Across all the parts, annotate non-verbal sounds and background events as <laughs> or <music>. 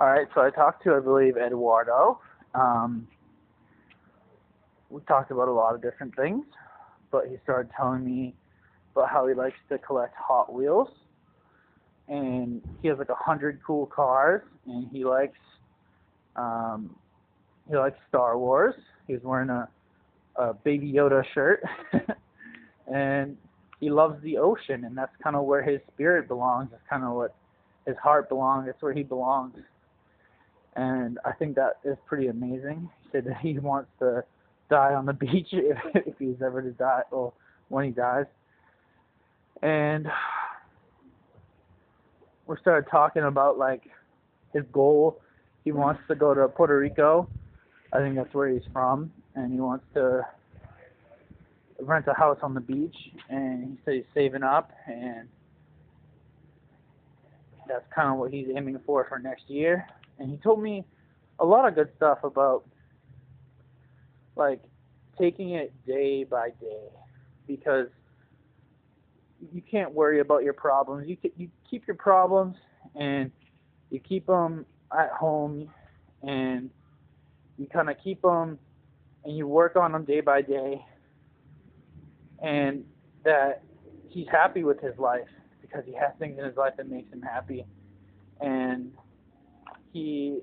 All right, so I talked to, I believe, Eduardo. Um, we talked about a lot of different things, but he started telling me about how he likes to collect Hot Wheels, and he has like a hundred cool cars, and he likes um, he likes Star Wars. He was wearing a, a Baby Yoda shirt, <laughs> and he loves the ocean, and that's kind of where his spirit belongs. That's kind of what his heart belongs. That's where he belongs. And I think that is pretty amazing. He said that he wants to die on the <laughs> beach if, if he's ever to die, well, when he dies. And we started talking about like his goal. He wants to go to Puerto Rico. I think that's where he's from, and he wants to rent a house on the beach. And he said he's saving up, and that's kind of what he's aiming for for next year. And he told me a lot of good stuff about like taking it day by day because you can't worry about your problems. You you keep your problems and you keep them at home and you kind of keep them and you work on them day by day and that he's happy with his life because he has things in his life that makes him happy. And he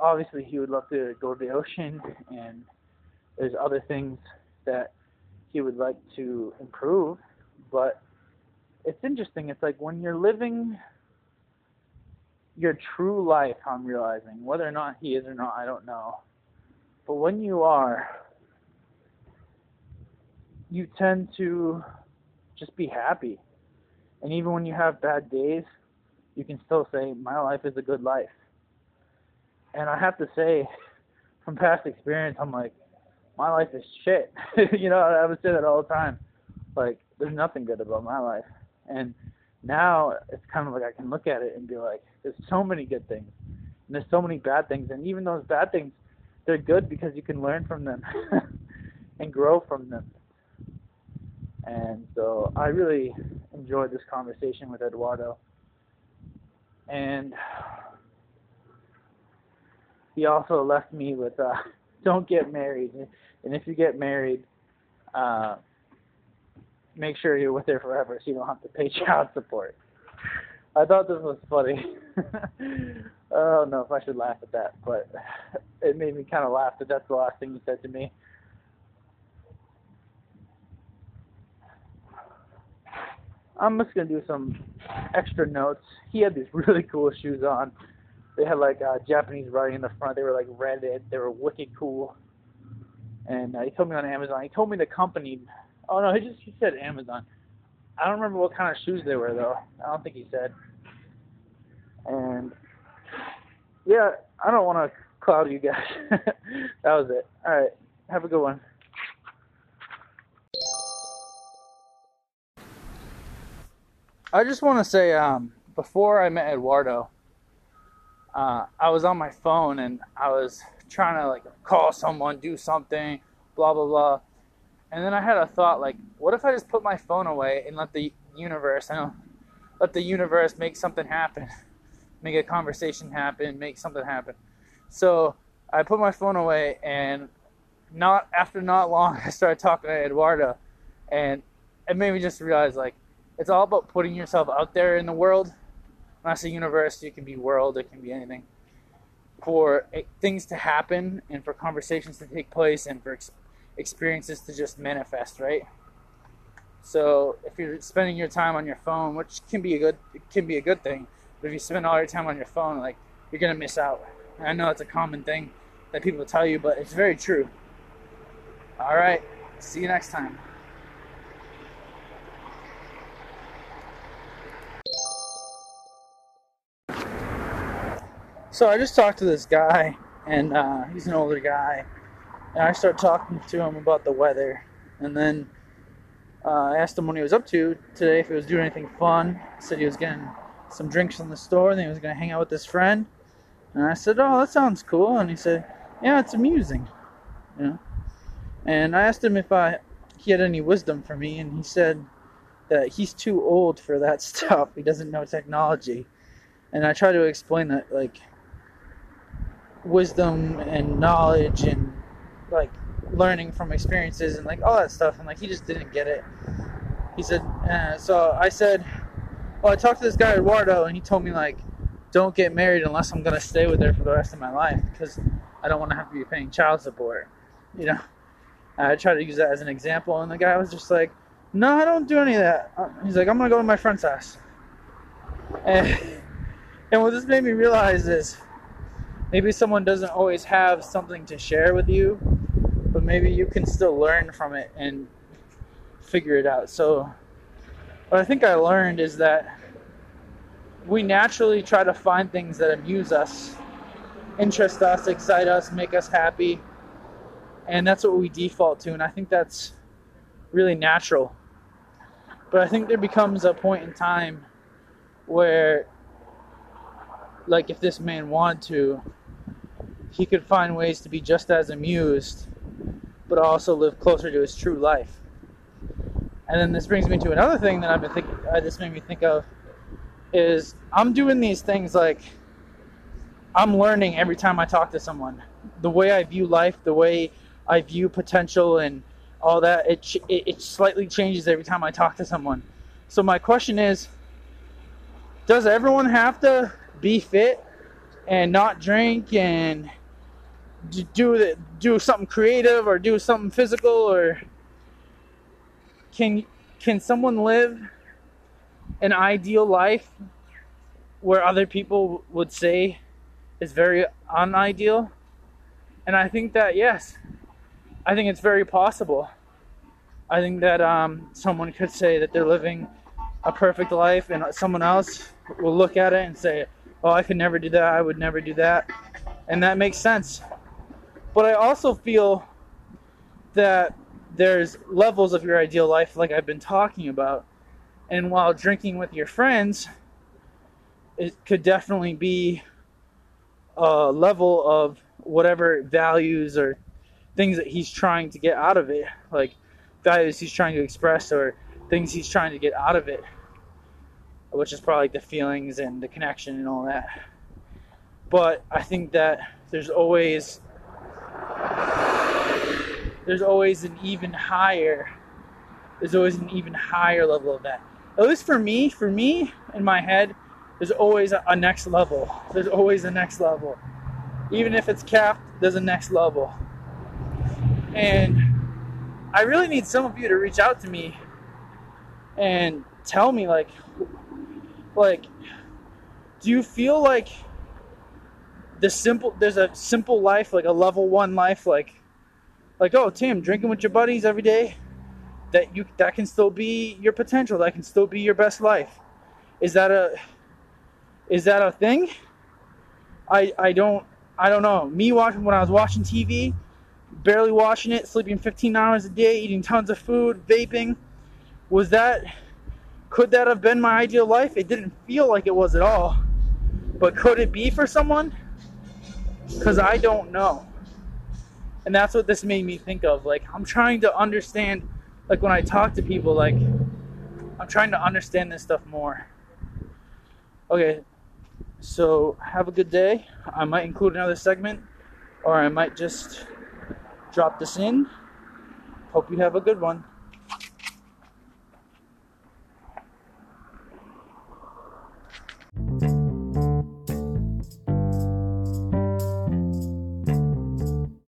obviously he would love to go to the ocean and there's other things that he would like to improve. But it's interesting. It's like when you're living your true life i'm realizing whether or not he is or not i don't know. But when you are you tend to just be happy and even when you have bad days you can still say my life is a good life and I have to say, <laughs> from past experience, I'm like, my life is shit. <laughs> you know, I would say that all the time. Like, there's nothing good about my life. And now it's kind of like I can look at it and be like, there's so many good things, and there's so many bad things, and even those bad things, they're good because you can learn from them <laughs> and grow from them. And so I really enjoyed this conversation with Eduardo. And he also left me with uh, <laughs> don't get married, and if you get married, uh, make sure you're with her forever so you don't have to pay <laughs> child support. I thought this was funny. <laughs> I don't know if I should laugh at that, but it made me kind of laugh that that's the last thing he said to me. I'm just gonna do some extra notes. He had these <laughs> really cool shoes on they had like uh, Japanese writing in the front. They were like red. They were wicked cool. And uh, he told me on Amazon. He told me the company. Oh no, he just he said Amazon. I don't remember what kind of shoes they were though. I don't think he said. And yeah, I don't want to cloud you guys. <laughs> that was it. All right, have a good one. I just want to say, um, before I met Eduardo, uh, I was on my phone and I was trying to like call someone, do something, blah blah blah. And then I had a thought like, what if I just put my phone away and let the universe, I know, let the universe make something happen, <laughs> make a conversation happen, make something happen. So I put my phone away and not after not long <laughs> I started talking to Eduardo and it made me just realize like it's all about putting yourself out there in the world when I say universe, it can be world, it can be anything. For things to happen and for conversations to take place and for ex- experiences to just manifest, right? So if you're spending your time on your phone, which can be a good can be a good thing, but if you spend all your time on your phone, like you're gonna miss out. I know it's a common thing that people tell you, but it's very true. All right, see you next time. So I just talked to this guy, and uh, he's an older guy, and I started talking to him about the weather, and then uh, I asked him what he was up to today, if he was doing anything fun. He said he was getting some drinks from the store, and he was going to hang out with his friend. And I said, "Oh, that sounds cool." And he said, "Yeah, it's amusing." You know. And I asked him if I he had any wisdom for me, and he said that he's too old for that <laughs> stuff. He doesn't know technology And I try to explain that like wisdom and knowledge and like learning from experiences and like all that stuff and like he just didn't get it. He said uh, so i said well i talked to this guy eduardo and he told me like don't get married unless i'm gonna stay with her for the rest of my life because i don't want to have to be paying child support you know? I tried to use that as an example and the guy was just like no i don't do any of that. Uh, he's like i'm gonna go to my friend's house. And, <laughs> and what this made me realize is maybe someone doesn't always have something to share with you, but maybe you can still learn from it and figure it out. So, what I think I learned is that we naturally try to find things that amuse us, interest us, excite us, make us happy, and that's what we default to. And I think that's really natural. But I think there becomes a point in time where like if this man wanted to, he could find ways to be just as amused, but also live closer to his true life. And then this brings me to another thing that I've been thinking. Uh, this made me think of is I'm doing these things like I'm learning every time I talk to someone. The way I view life, the way I view potential, and all that, it it, it slightly changes every time I talk to someone. So my question is, does everyone have to be fit and not drink and do do something creative or do something physical or can can someone live an ideal life where other people would say is very unideal? And i think that yes i think it's very possible. I think that um, someone could say that they're living a perfect life and someone else will look at it and say oh, I could never do that, I would never do that. And that makes sense. But I also feel that there's levels of your ideal life, like I've been talking about. And while drinking with your friends, it could definitely be a level of whatever values or things that he's trying to get out of it, like values he's trying to express or things he's trying to get out of it which is probably like the feelings and the connection and all that. But I think that there's always there's always an even higher there's always an even higher level of that. At least for me, for me in my head, there's always a, a next level. There's always a next level. Even if it's capped, there's a next level. And I really need some of you to reach out to me and tell me like like do you feel like the simple there's a simple life like a level one life like like oh tim drinking with your buddies every day that you that can still be your potential that can still be your best life? Is that a is that a thing? I i don't i don't know. Me watching when i was watching tv barely watching it sleeping 15 hours a day eating tons of food vaping was that could that have been my ideal life? It didn't feel like it was at all. But could it be for someone? Because I don't know. And that's what this made me think of. Like, I'm trying to understand, like, when I talk to people, like, I'm trying to understand this stuff more. Okay, so have a good day. I might include another segment, or I might just drop this in. Hope you have a good one.